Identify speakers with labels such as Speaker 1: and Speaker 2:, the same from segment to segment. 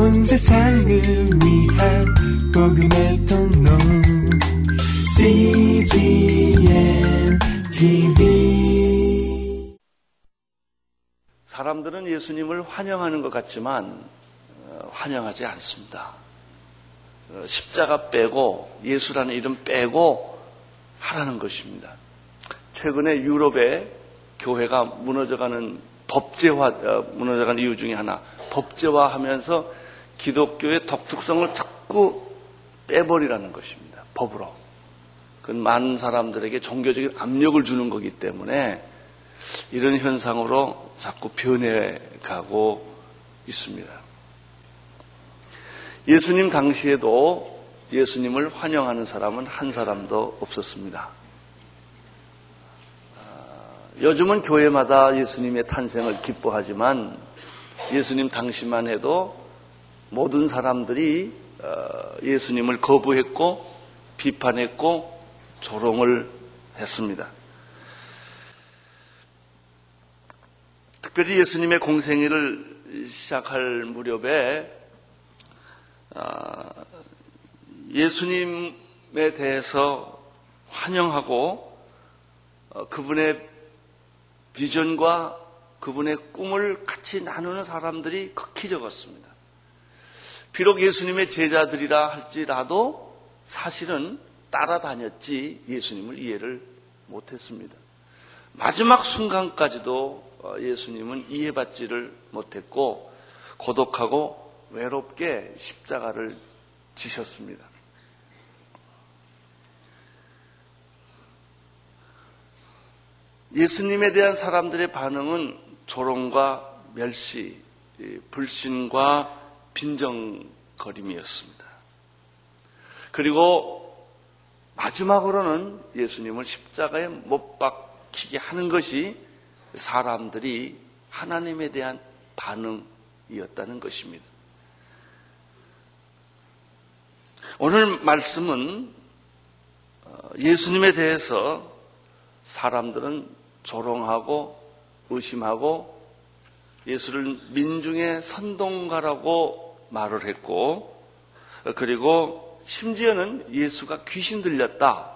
Speaker 1: 온 세상을 위한 복음의 통로 CGM TV
Speaker 2: 사람들은 예수님을 환영하는 것 같지만 어, 환영하지 않습니다. 어, 십자가 빼고 예수라는 이름 빼고 하라는 것입니다. 최근에 유럽에 교회가 무너져가는 법제화 어, 무너져가는 이유 중에 하나 법제화하면서 기독교의 독특성을 자꾸 빼버리라는 것입니다. 법으로. 그건 많은 사람들에게 종교적인 압력을 주는 거기 때문에 이런 현상으로 자꾸 변해가고 있습니다. 예수님 당시에도 예수님을 환영하는 사람은 한 사람도 없었습니다. 요즘은 교회마다 예수님의 탄생을 기뻐하지만 예수님 당시만 해도 모든 사람들이 어, 예수님을 거부했고 비판했고 조롱을 했습니다. 특별히 예수님의 공생애를 시작할 무렵에 아, 예수님에 대해서 환영하고 어, 그분의 비전과 그분의 꿈을 같이 나누는 사람들이 극히 적었습니다. 비록 예수님의 제자들이라 할지라도 사실은 따라다녔지 예수님을 이해를 못했습니다. 마지막 순간까지도 어, 예수님은 이해받지를 못했고 고독하고 외롭게 십자가를 지셨습니다. 예수님에 대한 사람들의 반응은 조롱과 멸시, 불신과 빈정거림이었습니다. 그리고 마지막으로는 예수님을 십자가에 못 박히게 하는 것이 사람들이 하나님에 대한 반응이었다는 것입니다. 오늘 말씀은 어, 예수님에 대해서 사람들은 조롱하고 의심하고 예수를 민중의 선동가라고 말을 했고 그리고 심지어는 예수가 귀신 들렸다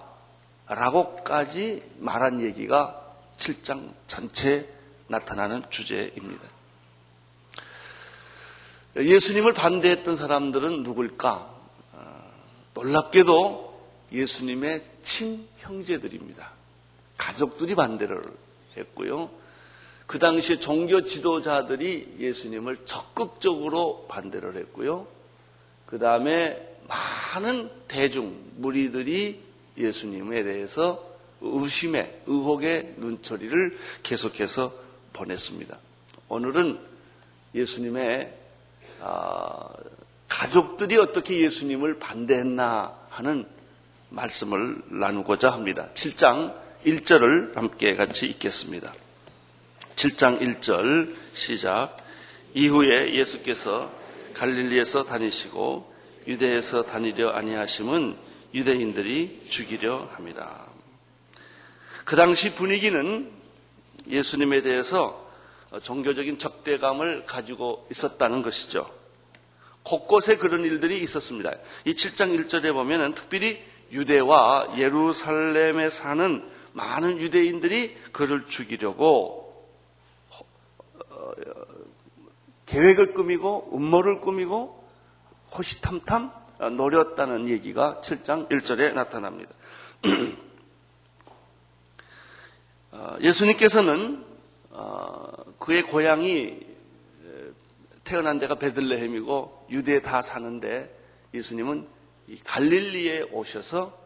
Speaker 2: 라고까지 말한 얘기가 7장 전체에 나타나는 주제입니다. 예수님을 반대했던 사람들은 누굴까? 놀랍게도 예수님의 친형제들입니다. 가족들이 반대를 했고요. 그 당시 종교 지도자들이 예수님을 적극적으로 반대를 했고요. 그 다음에 많은 대중, 무리들이 예수님에 대해서 의심의, 의혹의 눈초리를 계속해서 보냈습니다. 오늘은 예수님의 아, 가족들이 어떻게 예수님을 반대했나 하는 말씀을 나누고자 합니다. 7장 1절을 함께 같이 읽겠습니다. 7장 1절 시작. 이후에 예수께서 갈릴리에서 다니시고 유대에서 다니려 아니하심은 유대인들이 죽이려 합니다. 그 당시 분위기는 예수님에 대해서 종교적인 적대감을 가지고 있었다는 것이죠. 곳곳에 그런 일들이 있었습니다. 이 7장 1절에 보면 특별히 유대와 예루살렘에 사는 많은 유대인들이 그를 죽이려고 어, 계획을 꾸미고 음모를 꾸미고 호시탐탐 노렸다는 얘기가 7장 1절에 나타납니다. 어, 예수님께서는 어, 그의 고향이 태어난 데가 베들레헴이고 유대에 다 사는데 예수님은 갈릴리에 오셔서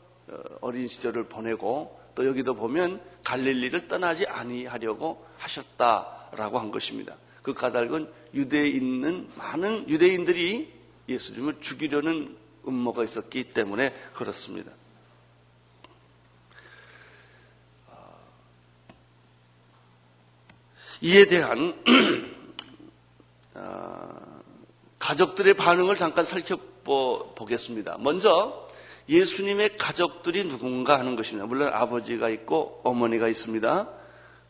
Speaker 2: 어린 시절을 보내고 또 여기도 보면 갈릴리를 떠나지 아니하려고 하셨다 라고 한 것입니다. 그 까닭은 유대에 있는 많은 유대인들이 예수님을 죽이려는 음모가 있었기 때문에 그렇습니다. 이에 대한 아, 가족들의 반응을 잠깐 살펴보겠습니다. 먼저 예수님의 가족들이 누군가 하는 것입니다. 물론 아버지가 있고 어머니가 있습니다.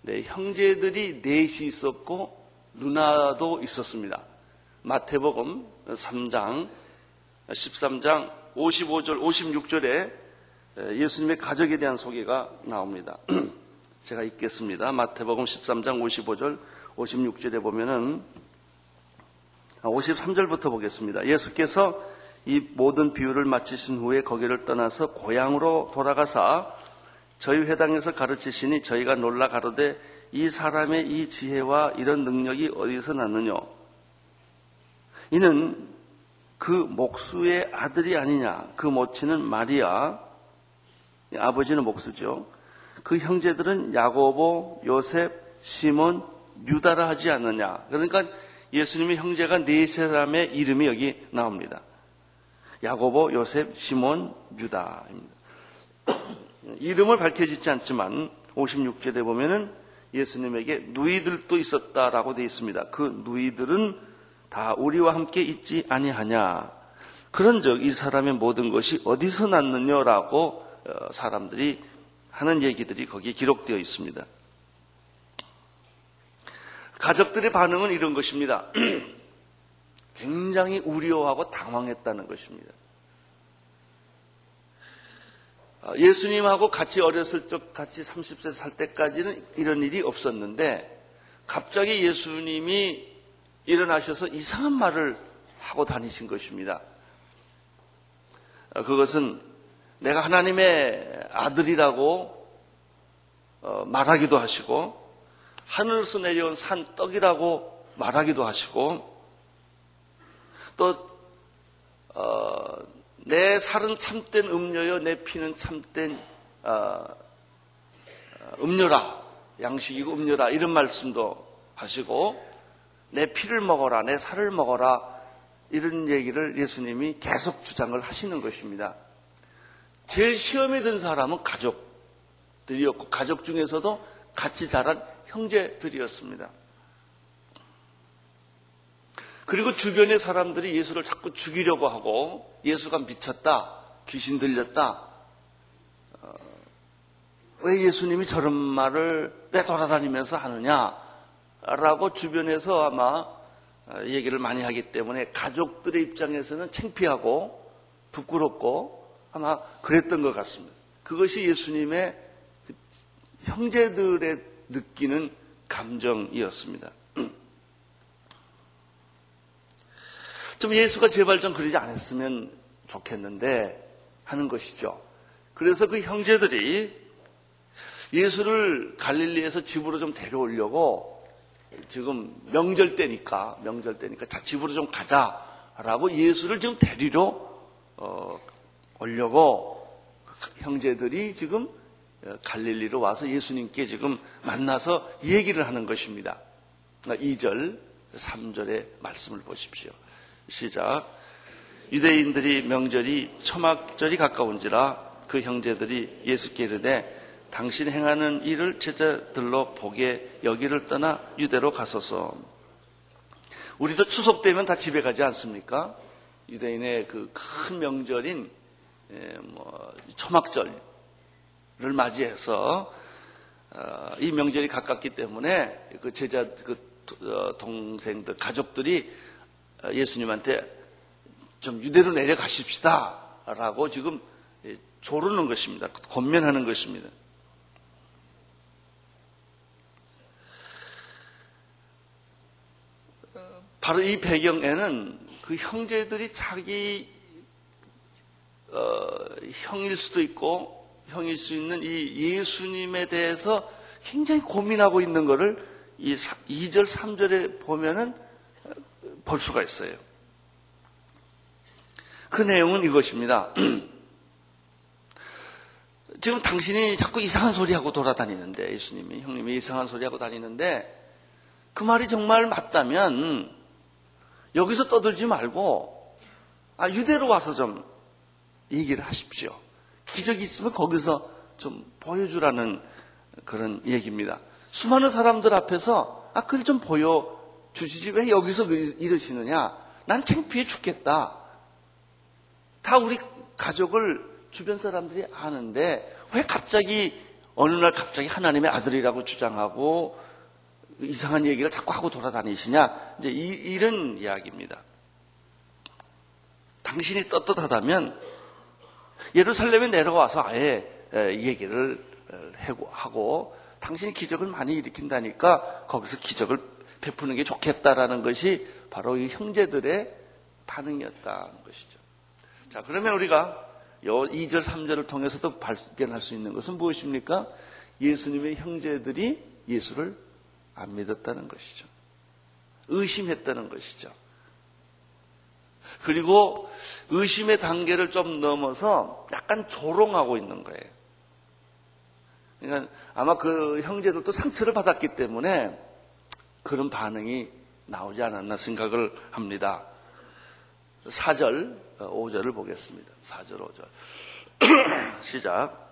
Speaker 2: 네, 형제들이 넷이 있었고 누나도 있었습니다. 마태복음 3장 13장 55절 56절에 예수님의 가족에 대한 소개가 나옵니다. 제가 읽겠습니다. 마태복음 13장 55절 56절에 보면은 53절부터 아, 보겠습니다. 예수께서 이 모든 비유를 마치신 후에 거기를 떠나서 고향으로 돌아가사 저희 회당에서 가르치시니 저희가 놀라 가로되 이 사람의 이 지혜와 이런 능력이 어디서 났느냐? 이는 그 목수의 아들이 아니냐? 그 모친은 마리아, 아버지는 목수죠. 그 형제들은 야고보, 요셉, 시몬, 유다라 하지 않느냐? 그러니까 예수님의 형제가 네 사람의 이름이 여기 나옵니다. 야고보, 요셉, 시몬, 유다입니다. 이름을 밝혀지지 않지만 56절에 보면은 예수님에게 누이들도 있었다라고 되어 있습니다. 그 누이들은 다 우리와 함께 있지 아니하냐. 그런즉 이 사람의 모든 것이 어디서 났느냐라고 어, 사람들이 하는 얘기들이 거기에 기록되어 있습니다. 가족들의 반응은 이런 것입니다. 굉장히 우려하고 당황했다는 것입니다. 어, 예수님하고 같이 어렸을 적 같이 30세 살 때까지는 이런 일이 없었는데 갑자기 예수님이 일어나셔서 이상한 말을 하고 다니신 것입니다. 어, 그것은 내가 하나님의 아들이라고 어, 말하기도 하시고 하늘에서 내려온 산 떡이라고 말하기도 하시고 또 어, 내 살은 참된 음료요, 내 피는 참된 어, 어, 음료라, 양식이고 음료라 이런 말씀도 하시고 내 피를 먹어라, 내 살을 먹어라 이런 얘기를 예수님이 계속 주장을 하시는 것입니다. 제일 시험에 든 사람은 가족들이었고 가족 중에서도 같이 자란 형제들이었습니다. 그리고 주변의 사람들이 예수를 자꾸 죽이려고 하고 예수가 미쳤다, 귀신 들렸다. 어, 왜 예수님이 저런 말을 빼돌아다니면서 하느냐라고 주변에서 아마 어, 얘기를 많이 하기 때문에 가족들의 입장에서는 창피하고 부끄럽고 아마 그랬던 것 같습니다. 그것이 예수님의 그 형제들의 느끼는 감정이었습니다. 좀 예수가 제발 좀 그러지 않았으면 좋겠는데 하는 것이죠. 그래서 그 형제들이 예수를 갈릴리에서 집으로 좀 데려오려고 지금 명절 때니까 명절 때니까 자 집으로 좀 가자라고 예수를 좀 데리러 어, 오려고 형제들이 지금 갈릴리로 와서 예수님께 지금 만나서 얘기를 하는 것입니다. 2절, 3절의 말씀을 보십시오. 시작. 유대인들이 명절이 초막절이 가까운지라 그 형제들이 예수께 이르되 당신 행하는 일을 제자들로 보게 여기를 떠나 유대로 가소서. 우리도 추석 되면 다 집에 가지 않습니까? 유대인의 그 큰 명절인 예, 뭐 초막절을 맞이해서 어, 이 명절이 가깝기 때문에 그 제자 그 어, 동생들 가족들이 예수님한테 좀 유대로 내려가십시다. 라고 지금 조르는 것입니다. 권면하는 것입니다. 바로 이 배경에는 그 형제들이 자기 어, 형일 수도 있고 형일 수 있는 이 예수님에 대해서 굉장히 고민하고 있는 것을 이 2절, 3절에 보면은 볼 수가 있어요. 그 내용은 이것입니다. 지금 당신이 자꾸 이상한 소리 하고 돌아다니는데, 예수님이, 형님이 이상한 소리 하고 다니는데, 그 말이 정말 맞다면, 여기서 떠들지 말고, 아, 유대로 와서 좀 얘기를 하십시오. 기적이 있으면 거기서 좀 보여주라는 그런 얘기입니다. 수많은 사람들 앞에서, 아, 그걸 좀 보여 주시지 왜 여기서 이러시느냐? 난 창피해 죽겠다. 다 우리 가족을 주변 사람들이 아는데 왜 갑자기 어느 날 갑자기 하나님의 아들이라고 주장하고 이상한 얘기를 자꾸 하고 돌아다니시냐? 이제 이, 이런 이야기입니다. 당신이 떳떳하다면 예루살렘에 내려와서 아예 얘기를 하고 당신이 기적을 많이 일으킨다니까 거기서 기적을 베푸는 게 좋겠다라는 것이 바로 이 형제들의 반응이었다는 것이죠. 자, 그러면 우리가 요 2절, 3절을 통해서도 발견할 수 있는 것은 무엇입니까? 예수님의 형제들이 예수를 안 믿었다는 것이죠. 의심했다는 것이죠. 그리고 의심의 단계를 좀 넘어서 약간 조롱하고 있는 거예요. 그러니까 아마 그 형제들도 상처를 받았기 때문에 그런 반응이 나오지 않았나 생각을 합니다. 4절, 5절을 보겠습니다. 4절, 5절. 시작.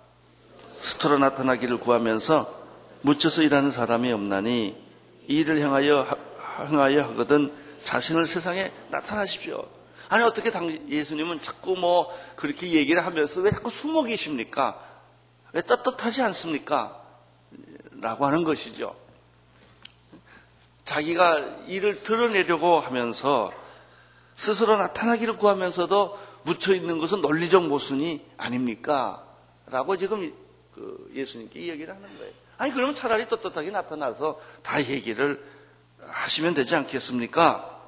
Speaker 2: 스토로 나타나기를 구하면서 묻혀서 일하는 사람이 없나니 이를 향하여 행하여 하거든 자신을 세상에 나타나십시오. 아니 어떻게 당 예수님은 자꾸 뭐 그렇게 얘기를 하면서 왜 자꾸 숨어 계십니까? 왜 떳떳하지 않습니까? 라고 하는 것이죠. 자기가 일을 드러내려고 하면서 스스로 나타나기를 구하면서도 묻혀 있는 것은 논리적 모순이 아닙니까? 라고 지금 그 예수님께 이야기를 하는 거예요. 아니 그러면 차라리 떳떳하게 나타나서 다 얘기를 하시면 되지 않겠습니까?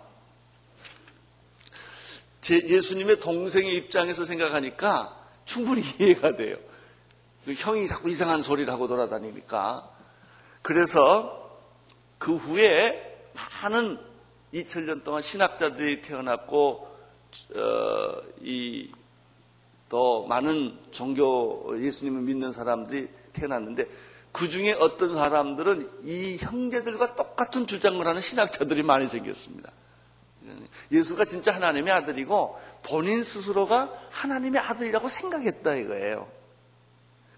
Speaker 2: 제 예수님의 동생의 입장에서 생각하니까 충분히 이해가 돼요. 그 형이 자꾸 이상한 소리를 하고 돌아다니니까. 그래서 그 후에 많은 2000년 동안 신학자들이 태어났고, 어, 이, 더 많은 종교, 예수님을 믿는 사람들이 태어났는데, 그 중에 어떤 사람들은 이 형제들과 똑같은 주장을 하는 신학자들이 많이 생겼습니다. 예수가 진짜 하나님의 아들이고 본인 스스로가 하나님의 아들이라고 생각했다 이거예요.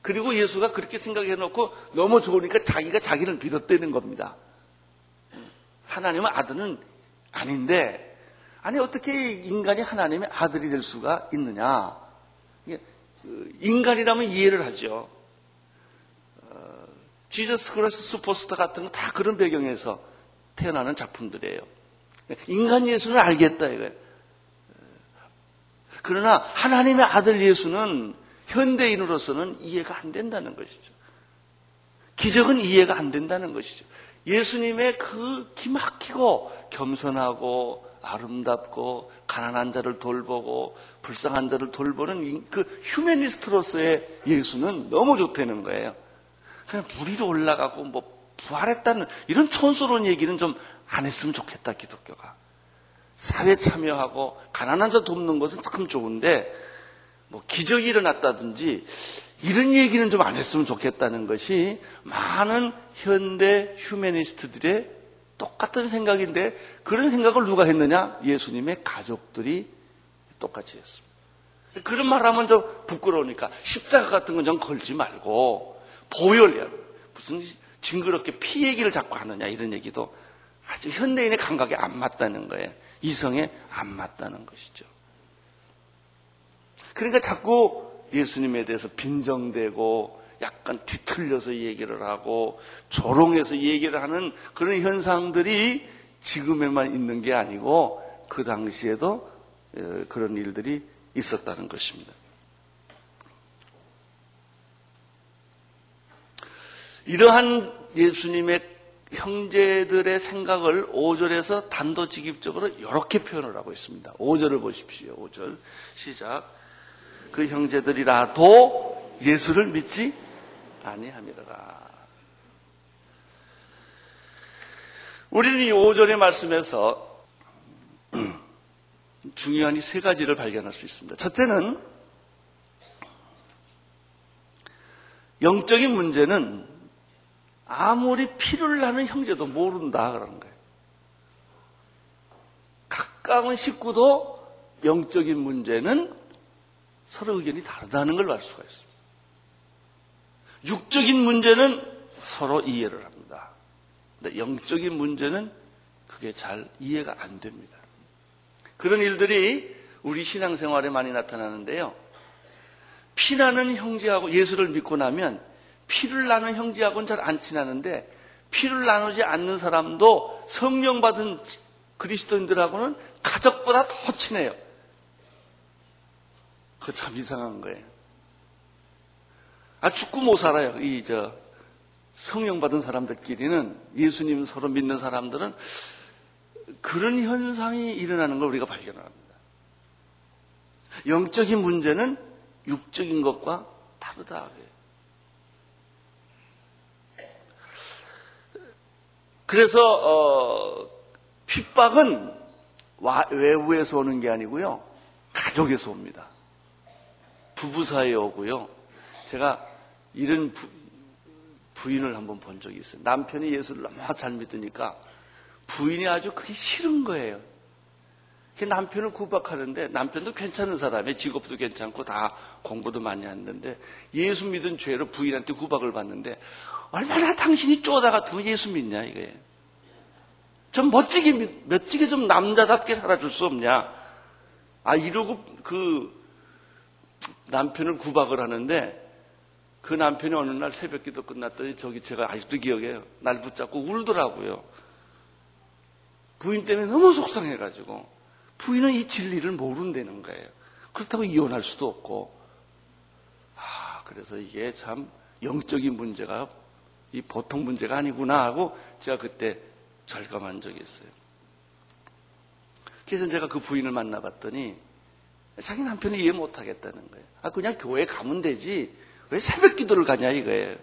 Speaker 2: 그리고 예수가 그렇게 생각해 놓고 너무 좋으니까 자기가 자기를 믿었다는 겁니다. 하나님의 아들은 아닌데 아니 어떻게 인간이 하나님의 아들이 될 수가 있느냐? 그 인간이라면 이해를 하죠. 지저스 크라스 슈퍼스타 같은 거 다 그런 배경에서 태어나는 작품들이에요. 인간 예수는 알겠다 이거예요. 그러나 하나님의 아들 예수는 현대인으로서는 이해가 안 된다는 것이죠. 기적은 이해가 안 된다는 것이죠. 예수님의 그 기막히고 겸손하고 아름답고 가난한 자를 돌보고 불쌍한 자를 돌보는 그 휴메니스트로서의 예수는 너무 좋다는 거예요. 그냥 물 위로 올라가고 뭐 부활했다는 이런 촌스러운 얘기는 좀 안 했으면 좋겠다 기독교가 사회 참여하고 가난한 자 돕는 것은 참 좋은데 뭐 기적이 일어났다든지 이런 얘기는 좀 안 했으면 좋겠다는 것이 많은 현대 휴메니스트들의 똑같은 생각인데 그런 생각을 누가 했느냐? 예수님의 가족들이 똑같이 했습니다. 그런 말 하면 좀 부끄러우니까 십자가 같은 건 좀 걸지 말고 보혈, 무슨 징그럽게 피 얘기를 자꾸 하느냐 이런 얘기도 아주 현대인의 감각에 안 맞다는 거예요. 이성에 안 맞다는 것이죠. 그러니까 자꾸 예수님에 대해서 빈정대고 약간 뒤틀려서 얘기를 하고 조롱해서 얘기를 하는 그런 현상들이 지금에만 있는 게 아니고 그 당시에도 어, 그런 일들이 있었다는 것입니다. 이러한 예수님의 형제들의 생각을 5절에서 단도직입적으로 이렇게 표현을 하고 있습니다. 5절을 보십시오. 5절 시작. 그 형제들이라도 예수를 믿지 아니함이라. 우리는 이 5절의 말씀에서 중요한 이 세 가지를 발견할 수 있습니다. 첫째는 영적인 문제는 아무리 피를 나는 형제도 모른다 그러는 거예요. 가까운 식구도 영적인 문제는 서로 의견이 다르다는 걸 알 수가 있습니다. 육적인 문제는 서로 이해를 합니다. 근데 영적인 문제는 그게 잘 이해가 안 됩니다. 그런 일들이 우리 신앙생활에 많이 나타나는데요. 피나는 형제하고 예수를 믿고 나면 피를 나는 형제하고는 잘 안 친하는데 피를 나누지 않는 사람도 성령 받은 그리스도인들하고는 가족보다 더 친해요. 그거 참 이상한 거예요. 아, 죽고 못 살아요. 이, 저, 성령 받은 사람들끼리는, 예수님 서로 믿는 사람들은 그런 현상이 일어나는 걸 우리가 발견합니다. 영적인 문제는 육적인 것과 다르다. 그래서 어, 핍박은 외부에서 오는 게 아니고요. 가족에서 옵니다. 부부 사이에 오고요. 제가 이런 부, 부인을 한번 본 적이 있어요. 남편이 예수를 너무 잘 믿으니까 부인이 아주 그게 싫은 거예요. 남편을 구박하는데 남편도 괜찮은 사람이에요. 직업도 괜찮고 다 공부도 많이 했는데 예수 믿은 죄로 부인한테 구박을 받는데 얼마나 당신이 쪼다 같으면 예수 믿냐 이거예요. 좀 멋지게 멋지게 좀 남자답게 살아줄 수 없냐? 아 이러고 그 남편을 구박을 하는데 그 남편이 어느 날 새벽 기도 끝났더니 저기 제가 아직도 기억해요. 날 붙잡고 울더라고요. 부인 때문에 너무 속상해가지고 부인은 이 진리를 모른다는 거예요. 그렇다고 이혼할 수도 없고 아 그래서 이게 참 영적인 문제가 이 보통 문제가 아니구나 하고 제가 그때 절감한 적이 있어요. 그래서 제가 그 부인을 만나봤더니 자기 남편이 이해 못하겠다는 거예요. 아 그냥 교회 가면 되지 왜 새벽 기도를 가냐 이거예요.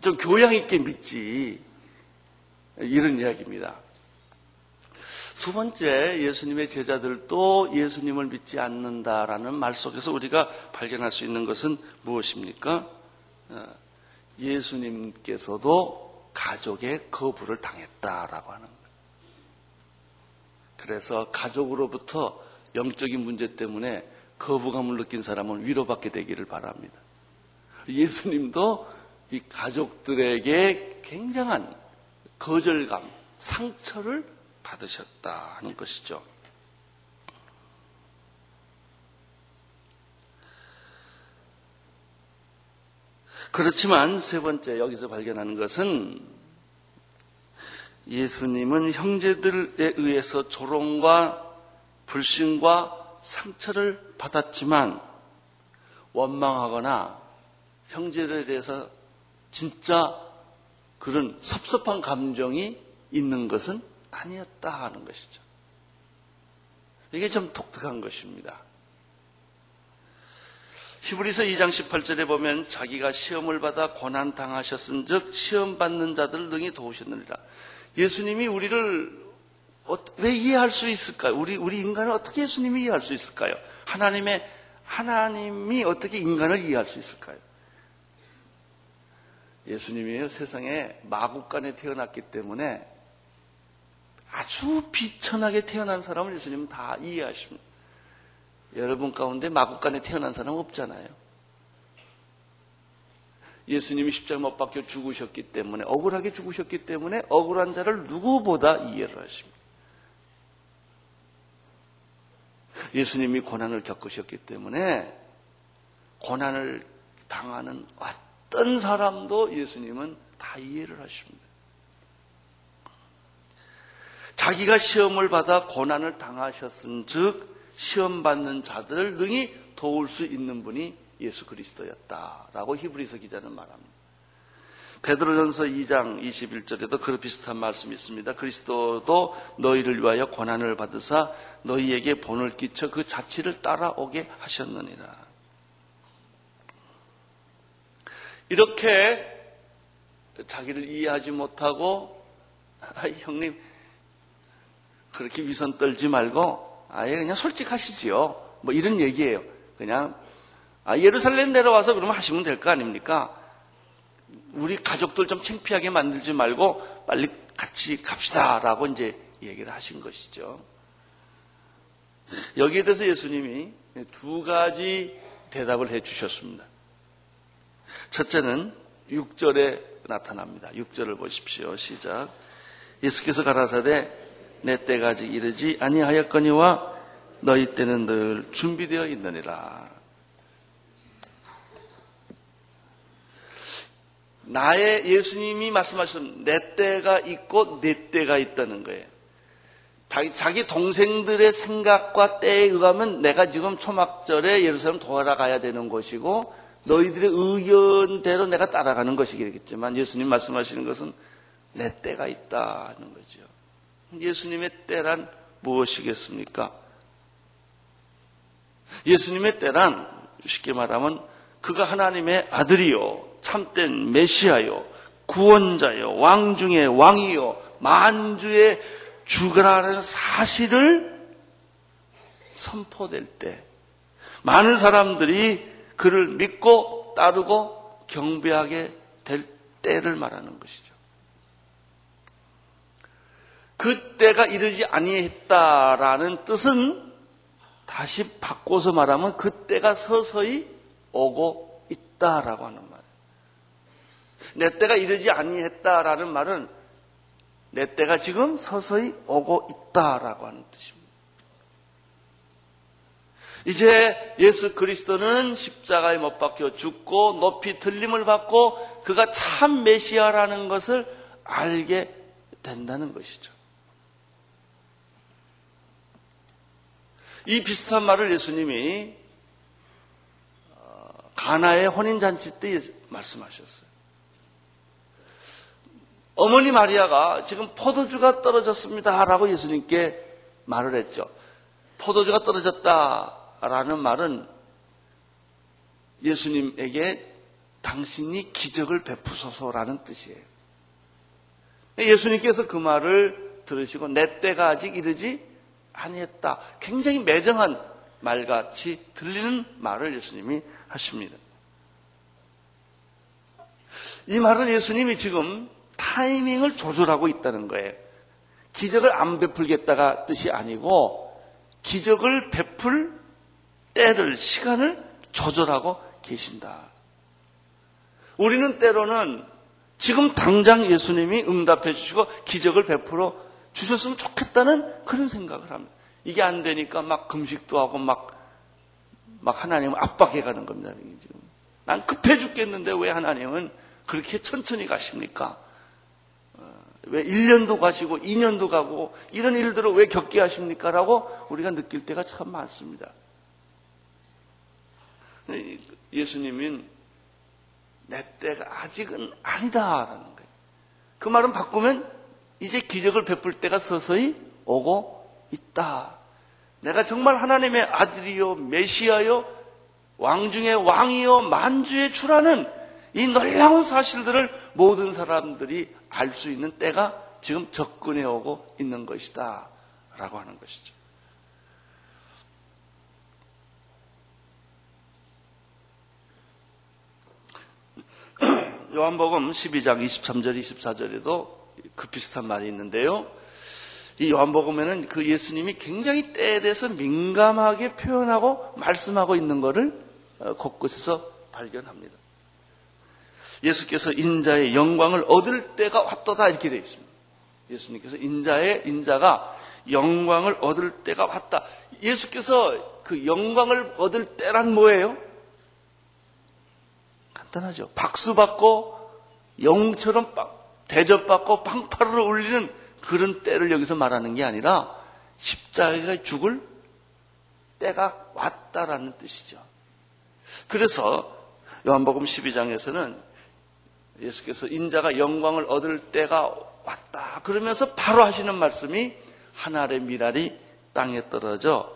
Speaker 2: 좀 교양 있게 믿지. 이런 이야기입니다. 두 번째, 예수님의 제자들도 예수님을 믿지 않는다라는 말 속에서 우리가 발견할 수 있는 것은 무엇입니까? 어, 예수님께서도 가족의 거부를 당했다라고 하는 거예요. 그래서 가족으로부터 영적인 문제 때문에 거부감을 느낀 사람은 위로받게 되기를 바랍니다. 예수님도 이 가족들에게 굉장한 거절감, 상처를 받으셨다 하는 것이죠. 그렇지만 세 번째 여기서 발견하는 것은 예수님은 형제들에 의해서 조롱과 불신과 상처를 받았지만 원망하거나 형제들에 대해서 진짜 그런 섭섭한 감정이 있는 것은 아니었다 하는 것이죠. 이게 좀 독특한 것입니다. 히브리서 2장 18절에 보면 자기가 시험을 받아 고난 당하셨은즉 시험 받는 자들 등이 도우셨느니라. 예수님이 우리를 어, 왜 이해할 수 있을까요? 우리, 우리 인간을 어떻게 예수님이 이해할 수 있을까요? 하나님의, 하나님이 어떻게 인간을 이해할 수 있을까요? 예수님이 세상에 마국간에 태어났기 때문에 아주 비천하게 태어난 사람을 예수님은 다 이해하십니다. 여러분 가운데 마국간에 태어난 사람 없잖아요. 예수님이 십자가 못 박혀 죽으셨기 때문에 억울하게 죽으셨기 때문에 억울한 자를 누구보다 이해를 하십니다. 예수님이 고난을 겪으셨기 때문에 고난을 당하는 어떤 사람도 예수님은 다 이해를 하십니다. 자기가 시험을 받아 고난을 당하셨은 즉, 시험 받는 자들을 능히 도울 수 있는 분이 예수 그리스도였다라고 히브리서 기자는 말합니다. 베드로전서 2장 21절에도 그 비슷한 말씀이 있습니다. 그리스도도 너희를 위하여 고난을 받으사 너희에게 본을 끼쳐 그 자취를 따라오게 하셨느니라. 이렇게 자기를 이해하지 못하고 아, 형님 그렇게 위선 떨지 말고 아예 그냥 솔직하시지요. 뭐 이런 얘기예요. 그냥 아, 예루살렘 내려와서 그러면 하시면 될 거 아닙니까? 우리 가족들 좀 창피하게 만들지 말고 빨리 같이 갑시다라고 이제 얘기를 하신 것이죠. 여기에 대해서 예수님이 두 가지 대답을 해 주셨습니다. 첫째는 6절에 나타납니다. 6절을 보십시오. 시작. 예수께서 가라사대 내 때가 아직 이르지 아니하였거니와 너희 때는 늘 준비되어 있느니라. 나의 예수님이 말씀하신 내 때가 있고 내 때가 있다는 거예요. 자기 동생들의 생각과 때에 의하면 내가 지금 초막절에 예루살렘 돌아가야 되는 것이고 너희들의 의견대로 내가 따라가는 것이겠지만 예수님 말씀하시는 것은 내 때가 있다는 거죠. 예수님의 때란 무엇이겠습니까? 예수님의 때란 쉽게 말하면 그가 하나님의 아들이요 참된 메시아요 구원자요 왕 중의 왕이요 만주의 주가라는 사실을 선포될 때 많은 사람들이 그를 믿고 따르고 경배하게 될 때를 말하는 것이죠. 그 때가 이르지 아니했다라는 뜻은 다시 바꿔서 말하면 그 때가 서서히 오고 있다라고 하는 말. 내 때가 이르지 아니했다라는 말은 내 때가 지금 서서히 오고 있다라고 하는 뜻입니다. 이제 예수 그리스도는 십자가에 못 박혀 죽고 높이 들림을 받고 그가 참 메시아라는 것을 알게 된다는 것이죠. 이 비슷한 말을 예수님이 어, 가나의 혼인잔치 때 말씀하셨어요. 어머니 마리아가 지금 포도주가 떨어졌습니다 라고 예수님께 말을 했죠. 포도주가 떨어졌다 라는 말은 예수님에게 당신이 기적을 베푸소서라는 뜻이에요. 예수님께서 그 말을 들으시고 내 때가 아직 이르지 아니했다. 굉장히 매정한 말같이 들리는 말을 예수님이 하십니다. 이 말은 예수님이 지금 타이밍을 조절하고 있다는 거예요. 기적을 안 베풀겠다가 뜻이 아니고 기적을 베풀 때를, 시간을 조절하고 계신다. 우리는 때로는 지금 당장 예수님이 응답해 주시고 기적을 베풀어 주셨으면 좋겠다는 그런 생각을 합니다. 이게 안 되니까 막 금식도 하고 막, 막 하나님을 압박해 가는 겁니다. 지금. 난 급해 죽겠는데 왜 하나님은 그렇게 천천히 가십니까? 어, 왜 1년도 가시고 2년도 가고 이런 일들을 왜 겪게 하십니까? 라고 우리가 느낄 때가 참 많습니다. 예수님은 내 때가 아직은 아니다라는 거예요. 그 말은 바꾸면 이제 기적을 베풀 때가 서서히 오고 있다. 내가 정말 하나님의 아들이요, 메시아요, 왕 중의 왕이요, 만주의 주라는 이 놀라운 사실들을 모든 사람들이 알수 있는 때가 지금 접근해 오고 있는 것이다. 라고 하는 것이죠. 요한복음 12장 23절, 24절에도 그 비슷한 말이 있는데요. 이 요한복음에는 그 예수님이 굉장히 때에 대해서 민감하게 표현하고 말씀하고 있는 것을 어, 곳곳에서 발견합니다. 예수께서 인자의 영광을 얻을 때가 왔도다 이렇게 되어 있습니다. 예수님께서 인자의 인자가 영광을 얻을 때가 왔다. 예수께서 그 영광을 얻을 때란 뭐예요? 간단하죠. 박수 받고 영처럼 대접받고 방파를 울리는 그런 때를 여기서 말하는 게 아니라 십자가가 죽을 때가 왔다라는 뜻이죠. 그래서 요한복음 12장에서는 예수께서 인자가 영광을 얻을 때가 왔다. 그러면서 바로 하시는 말씀이 하늘의 미랄이 땅에 떨어져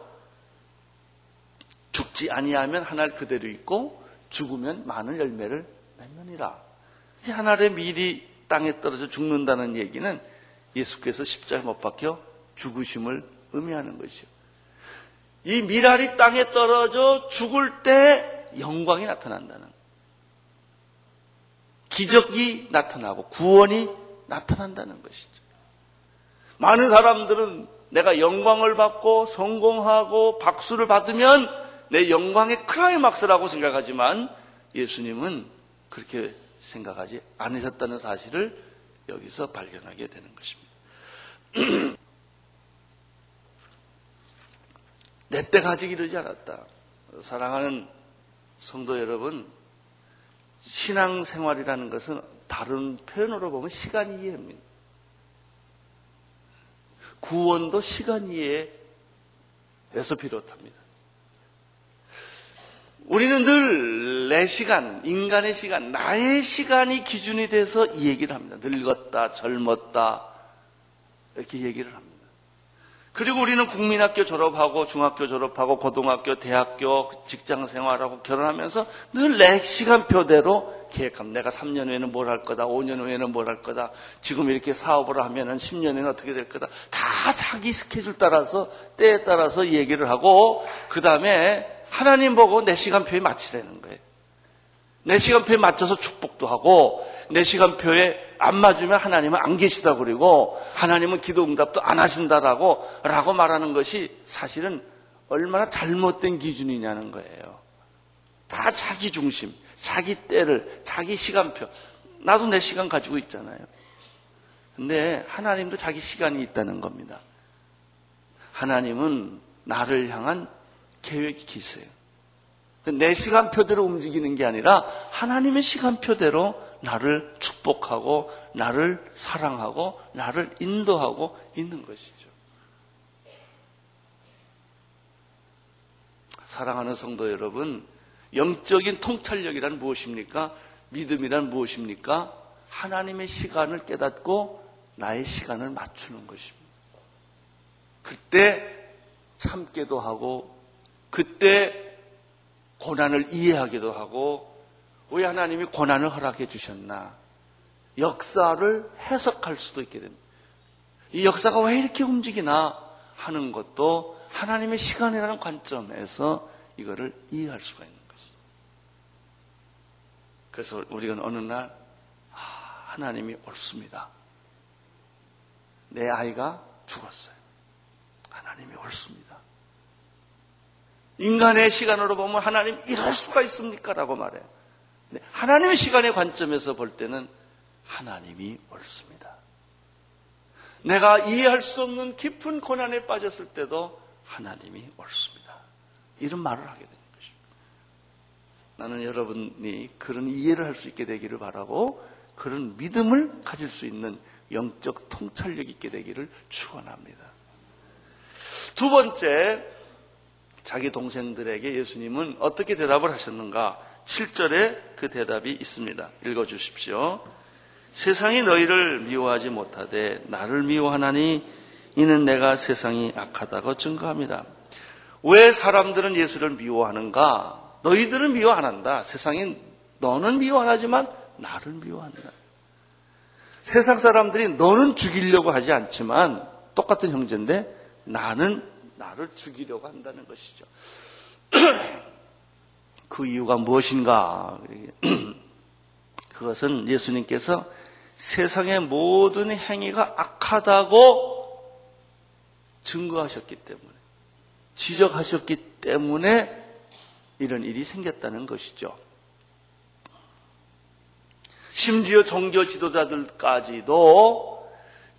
Speaker 2: 죽지 아니하면 하늘 그대로 있고 죽으면 많은 열매를 맺느니라. 하늘의 밀이 땅에 떨어져 죽는다는 얘기는 예수께서 십자가에 못 박혀 죽으심을 의미하는 것이요. 이 미랄이 땅에 떨어져 죽을 때 영광이 나타난다는 기적이 나타나고 구원이 나타난다는 것이죠. 많은 사람들은 내가 영광을 받고 성공하고 박수를 받으면 내 영광의 클라이막스라고 생각하지만 예수님은 그렇게 생각하지 않으셨다는 사실을 여기서 발견하게 되는 것입니다. 내 때가 아직 이르지 않았다. 사랑하는 성도 여러분, 신앙생활이라는 것은 다른 표현으로 보면 시간 이해입니다. 구원도 시간 이해에서 비롯합니다. 우리는 늘 내 시간, 인간의 시간, 나의 시간이 기준이 돼서 이 얘기를 합니다. 늙었다, 젊었다, 이렇게 얘기를 합니다. 그리고 우리는 국민학교 졸업하고 중학교 졸업하고 고등학교, 대학교, 직장 생활하고 결혼하면서 늘 내 시간표대로 계획합니다. 내가 3년 후에는 뭘 할 거다, 5년 후에는 뭘 할 거다, 지금 이렇게 사업을 하면은 10년 후에는 어떻게 될 거다. 다 자기 스케줄 따라서, 때에 따라서 얘기를 하고, 그 다음에 하나님 보고 내 시간표에 맞추라는 거예요. 내 시간표에 맞춰서 축복도 하고, 내 시간표에 안 맞으면 하나님은 안 계시다 그리고 하나님은 기도 응답도 안 하신다라고 라고 말하는 것이 사실은 얼마나 잘못된 기준이냐는 거예요. 다 자기 중심, 자기 때를, 자기 시간표. 나도 내 시간 가지고 있잖아요. 근데 하나님도 자기 시간이 있다는 겁니다. 하나님은 나를 향한 계획이 있어요. 내 시간표대로 움직이는 게 아니라 하나님의 시간표대로 나를 축복하고 나를 사랑하고 나를 인도하고 있는 것이죠. 사랑하는 성도 여러분, 영적인 통찰력이란 무엇입니까? 믿음이란 무엇입니까? 하나님의 시간을 깨닫고 나의 시간을 맞추는 것입니다. 그때 참게도 하고, 그때 고난을 이해하기도 하고, 왜 하나님이 고난을 허락해 주셨나? 역사를 해석할 수도 있게 됩니다. 이 역사가 왜 이렇게 움직이나 하는 것도 하나님의 시간이라는 관점에서 이거를 이해할 수가 있는 것이죠. 그래서 우리가 어느 날 아, 하나님이 옳습니다. 내 아이가 죽었어요. 하나님이 옳습니다. 인간의 시간으로 보면 하나님 이럴 수가 있습니까? 라고 말해요. 하나님의 시간의 관점에서 볼 때는 하나님이 옳습니다. 내가 이해할 수 없는 깊은 고난에 빠졌을 때도 하나님이 옳습니다. 이런 말을 하게 되는 것입니다. 나는 여러분이 그런 이해를 할 수 있게 되기를 바라고 그런 믿음을 가질 수 있는 영적 통찰력 있게 되기를 축원합니다. 두 번째 자기 동생들에게 예수님은 어떻게 대답을 하셨는가? 7절에 그 대답이 있습니다. 읽어 주십시오. 세상이 너희를 미워하지 못하되 나를 미워하나니 이는 내가 세상이 악하다고 증거합니다. 왜 사람들은 예수를 미워하는가? 너희들은 미워 안 한다. 세상이 너는 미워 안 하지만 나를 미워한다. 세상 사람들이 너는 죽이려고 하지 않지만 똑같은 형제인데 나는 나를 죽이려고 한다는 것이죠. 그 이유가 무엇인가? 그것은 예수님께서 세상의 모든 행위가 악하다고 증거하셨기 때문에, 지적하셨기 때문에 이런 일이 생겼다는 것이죠. 심지어 종교 지도자들까지도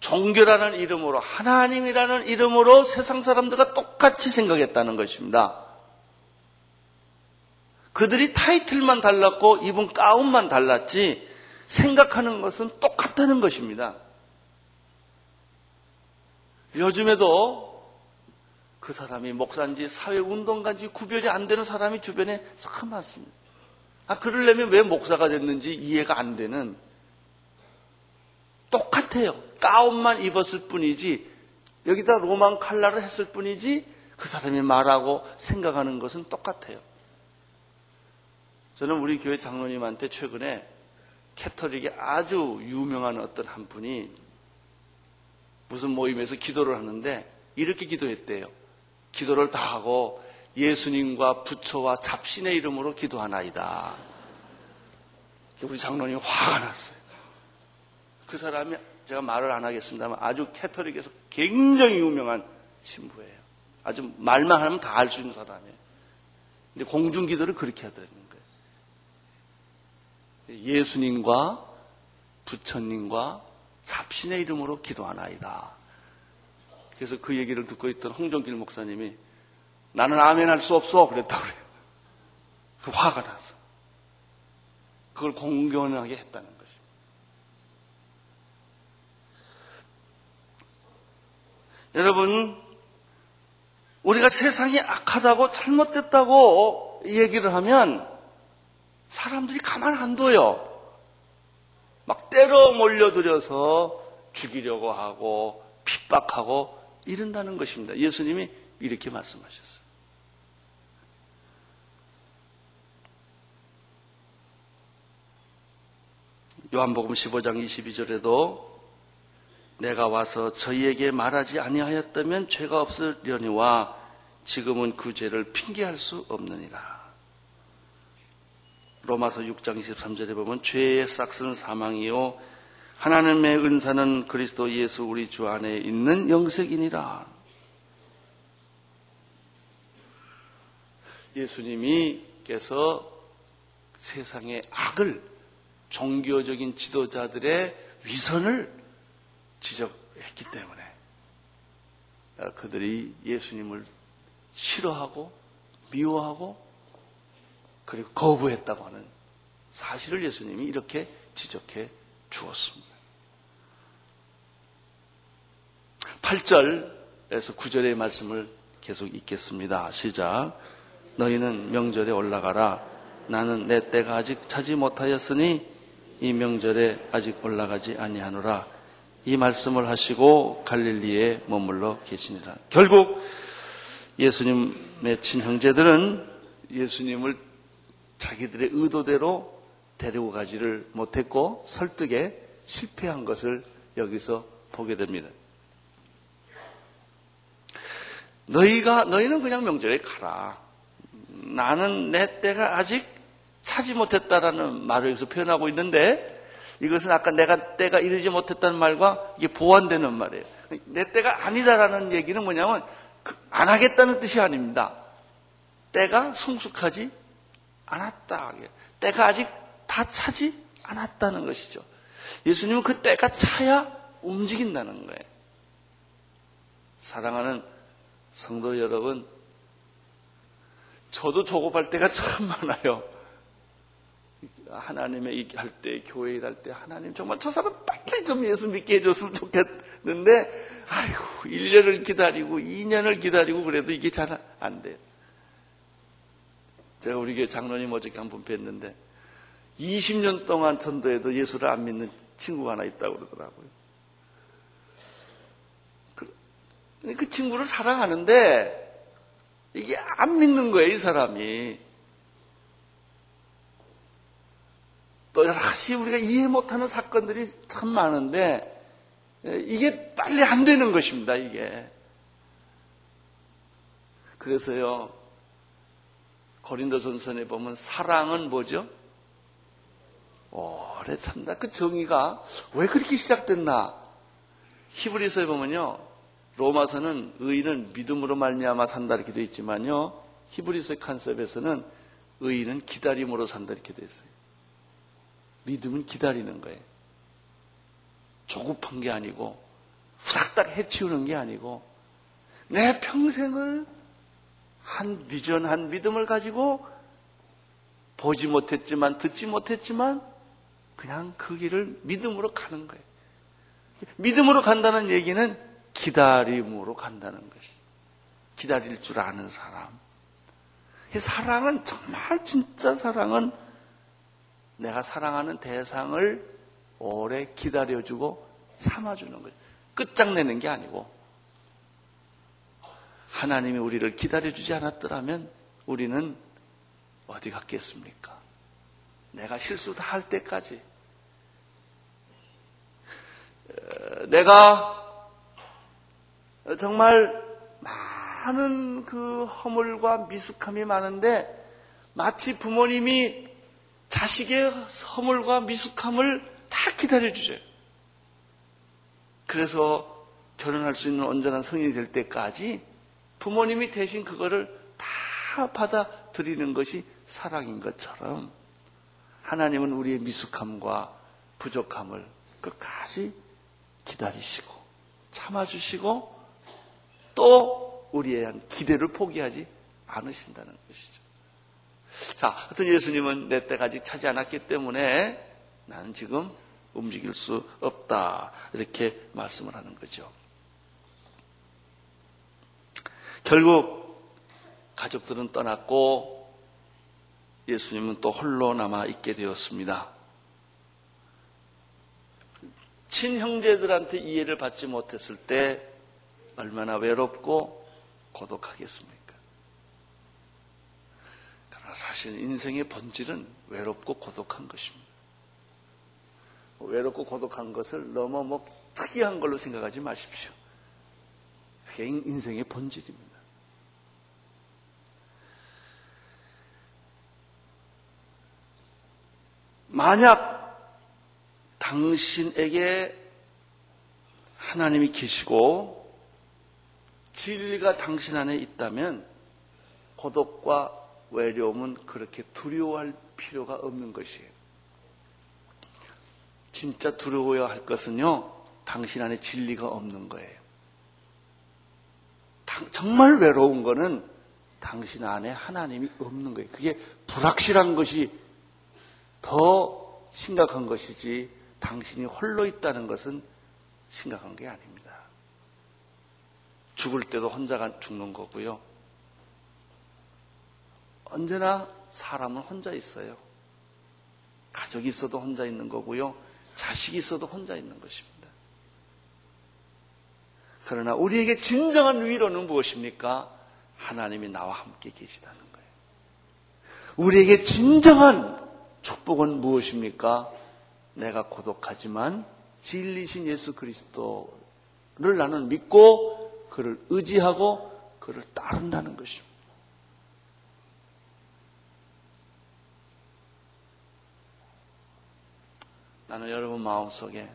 Speaker 2: 종교라는 이름으로, 하나님이라는 이름으로 세상 사람들과 똑같이 생각했다는 것입니다. 그들이 타이틀만 달랐고 입은 가운만 달랐지 생각하는 것은 똑같다는 것입니다. 요즘에도 그 사람이 목사인지 사회운동가인지 구별이 안 되는 사람이 주변에 참 많습니다. 아, 그러려면 왜 목사가 됐는지 이해가 안 되는 똑같아요. 가운만 입었을 뿐이지 여기다 로만 칼라를 했을 뿐이지 그 사람이 말하고 생각하는 것은 똑같아요. 저는 우리 교회 장로님한테 최근에 캐터릭의 아주 유명한 어떤 한 분이 무슨 모임에서 기도를 하는데 이렇게 기도했대요. 기도를 다 하고 예수님과 부처와 잡신의 이름으로 기도하나이다. 우리 장로님 화가 났어요. 그 사람이 제가 말을 안 하겠습니다만 아주 캐터릭에서 굉장히 유명한 신부예요. 아주 말만 하면 다 알 수 있는 사람이에요. 근데 공중 기도를 그렇게 하더라고요. 예수님과 부처님과 잡신의 이름으로 기도하나이다. 그래서 그 얘기를 듣고 있던 홍정길 목사님이 나는 아멘 할 수 없어. 그랬다고 그래요. 그 화가 나서. 그걸 공견하게 했다는 것입니 여러분, 우리가 세상이 악하다고 잘못됐다고 얘기를 하면 사람들이 가만 안 둬요. 막 때려 몰려들여서 죽이려고 하고 핍박하고 이런다는 것입니다. 예수님이 이렇게 말씀하셨어요. 요한복음 15장 22절에도 내가 와서 저희에게 말하지 아니하였다면 죄가 없으려니와 지금은 그 죄를 핑계할 수 없느니라. 로마서 6장 23절에 보면 죄의 싹은 사망이요 하나님의 은사는 그리스도 예수 우리 주 안에 있는 영색이니라. 예수님이께서 세상의 악을 종교적인 지도자들의 위선을 지적했기 때문에 그들이 예수님을 싫어하고 미워하고 그리고 거부했다고 하는 사실을 예수님이 이렇게 지적해 주었습니다. 8절에서 9절의 말씀을 계속 읽겠습니다. 시작. 너희는 명절에 올라가라. 나는 내 때가 아직 차지 못하였으니 이 명절에 아직 올라가지 아니하노라. 이 말씀을 하시고 갈릴리에 머물러 계시니라. 결국 예수님의 친형제들은 예수님을 자기들의 의도대로 데리고 가지를 못했고 설득에 실패한 것을 여기서 보게 됩니다. 너희가 너희는 그냥 명절에 가라. 나는 내 때가 아직 차지 못했다라는 말을 여기서 표현하고 있는데 이것은 아까 내가 때가 이르지 못했다는 말과 이게 보완되는 말이에요. 내 때가 아니다라는 얘기는 뭐냐면 그안 하겠다는 뜻이 아닙니다. 때가 성숙하지 않았다. 때가 아직 다 차지 않았다는 것이죠. 예수님은 그 때가 차야 움직인다는 거예요. 사랑하는 성도 여러분, 저도 조급할 때가 참 많아요. 하나님의 얘기 할 때, 교회 일할 때, 하나님 정말 저 사람 빨리 좀 예수 믿게 해줬으면 좋겠는데, 아이고, 1년을 기다리고, 2년을 기다리고, 그래도 이게 잘 안 돼요. 제가 우리 교회 장로님 어저께 한 분 뵀는데, 20년 동안 전도해도 예수를 안 믿는 친구가 하나 있다고 그러더라고요. 그, 그 친구를 사랑하는데, 이게 안 믿는 거예요, 이 사람이. 또 여러 가지 우리가 이해 못하는 사건들이 참 많은데 이게 빨리 안 되는 것입니다. 이게 그래서요 고린도전선에 보면 사랑은 뭐죠? 오래 참다. 그 정의가 왜 그렇게 시작됐나? 히브리서에 보면요 로마서는 의인은 믿음으로 말미암아 산다 이렇게 되어 있지만요 히브리서 컨셉에서는 의인은 기다림으로 산다 이렇게 되어 있어요. 믿음은 기다리는 거예요. 조급한 게 아니고 후닥닥 해치우는 게 아니고 내 평생을 한 비전, 한 믿음을 가지고 보지 못했지만 듣지 못했지만 그냥 그 길을 믿음으로 가는 거예요. 믿음으로 간다는 얘기는 기다림으로 간다는 것이. 기다릴 줄 아는 사람. 사랑은 정말 진짜 사랑은 내가 사랑하는 대상을 오래 기다려주고 참아주는 거예요. 끝장내는 게 아니고 하나님이 우리를 기다려주지 않았더라면 우리는 어디 갔겠습니까? 내가 실수 다 할 때까지 내가 정말 많은 그 허물과 미숙함이 많은데 마치 부모님이 자식의 허물과 미숙함을 다 기다려주죠. 그래서 결혼할 수 있는 온전한 성인이 될 때까지 부모님이 대신 그거를 다 받아들이는 것이 사랑인 것처럼 하나님은 우리의 미숙함과 부족함을 끝까지 기다리시고 참아주시고 또 우리에 대한 기대를 포기하지 않으신다는 것이죠. 자, 어떤 예수님은 내 아직 차지 않았기 때문에 나는 지금 움직일 수 없다. 이렇게 말씀을 하는 거죠. 결국 가족들은 떠났고 예수님은 또 홀로 남아 있게 되었습니다. 친형제들한테 이해를 받지 못했을 때 얼마나 외롭고 고독하겠습니까? 사실 인생의 본질은 외롭고 고독한 것입니다. 외롭고 고독한 것을 너무 뭐 특이한 걸로 생각하지 마십시오. 그게 인생의 본질입니다. 만약 당신에게 하나님이 계시고 진리가 당신 안에 있다면 고독과 외로움은 그렇게 두려워할 필요가 없는 것이에요. 진짜 두려워야 할 것은요, 당신 안에 진리가 없는 거예요. 정말 외로운 거는 당신 안에 하나님이 없는 거예요. 그게 불확실한 것이 더 심각한 것이지 당신이 홀로 있다는 것은 심각한 게 아닙니다. 죽을 때도 혼자가 죽는 거고요. 언제나 사람은 혼자 있어요. 가족이 있어도 혼자 있는 거고요. 자식이 있어도 혼자 있는 것입니다. 그러나 우리에게 진정한 위로는 무엇입니까? 하나님이 나와 함께 계시다는 거예요. 우리에게 진정한 축복은 무엇입니까? 내가 고독하지만 진리신 예수 그리스도를 나는 믿고 그를 의지하고 그를 따른다는 것입니다. 나는 여러분 마음속에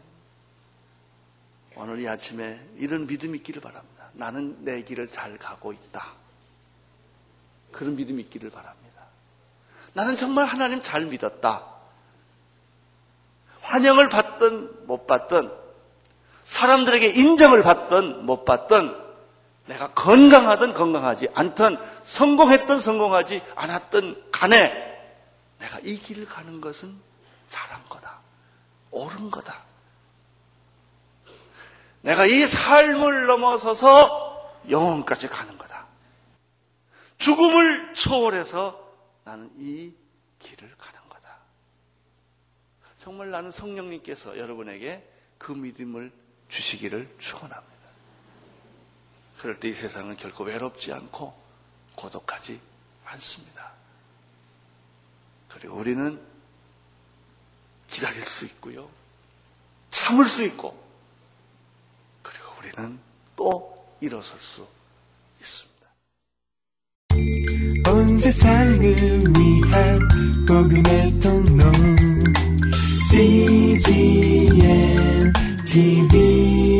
Speaker 2: 오늘 이 아침에 이런 믿음이 있기를 바랍니다. 나는 내 길을 잘 가고 있다. 그런 믿음이 있기를 바랍니다. 나는 정말 하나님 잘 믿었다. 환영을 받든 못 받든 사람들에게 인정을 받든 못 받든 내가 건강하든 건강하지 않든 성공했든 성공하지 않았든 간에 내가 이 길을 가는 것은 잘한 거다. 옳은 거다. 내가 이 삶을 넘어서서 영혼까지 가는 거다. 죽음을 초월해서 나는 이 길을 가는 정말 나는 성령님께서 여러분에게 그 믿음을 주시기를 축원합니다. 그럴 때 이 세상은 결코 외롭지 않고 고독하지 않습니다. 그리고 우리는 기다릴 수 있고요. 참을 수 있고, 그리고 우리는 또 일어설 수 있습니다.
Speaker 1: 온 세상을 위한 복음의 통로 CGM TV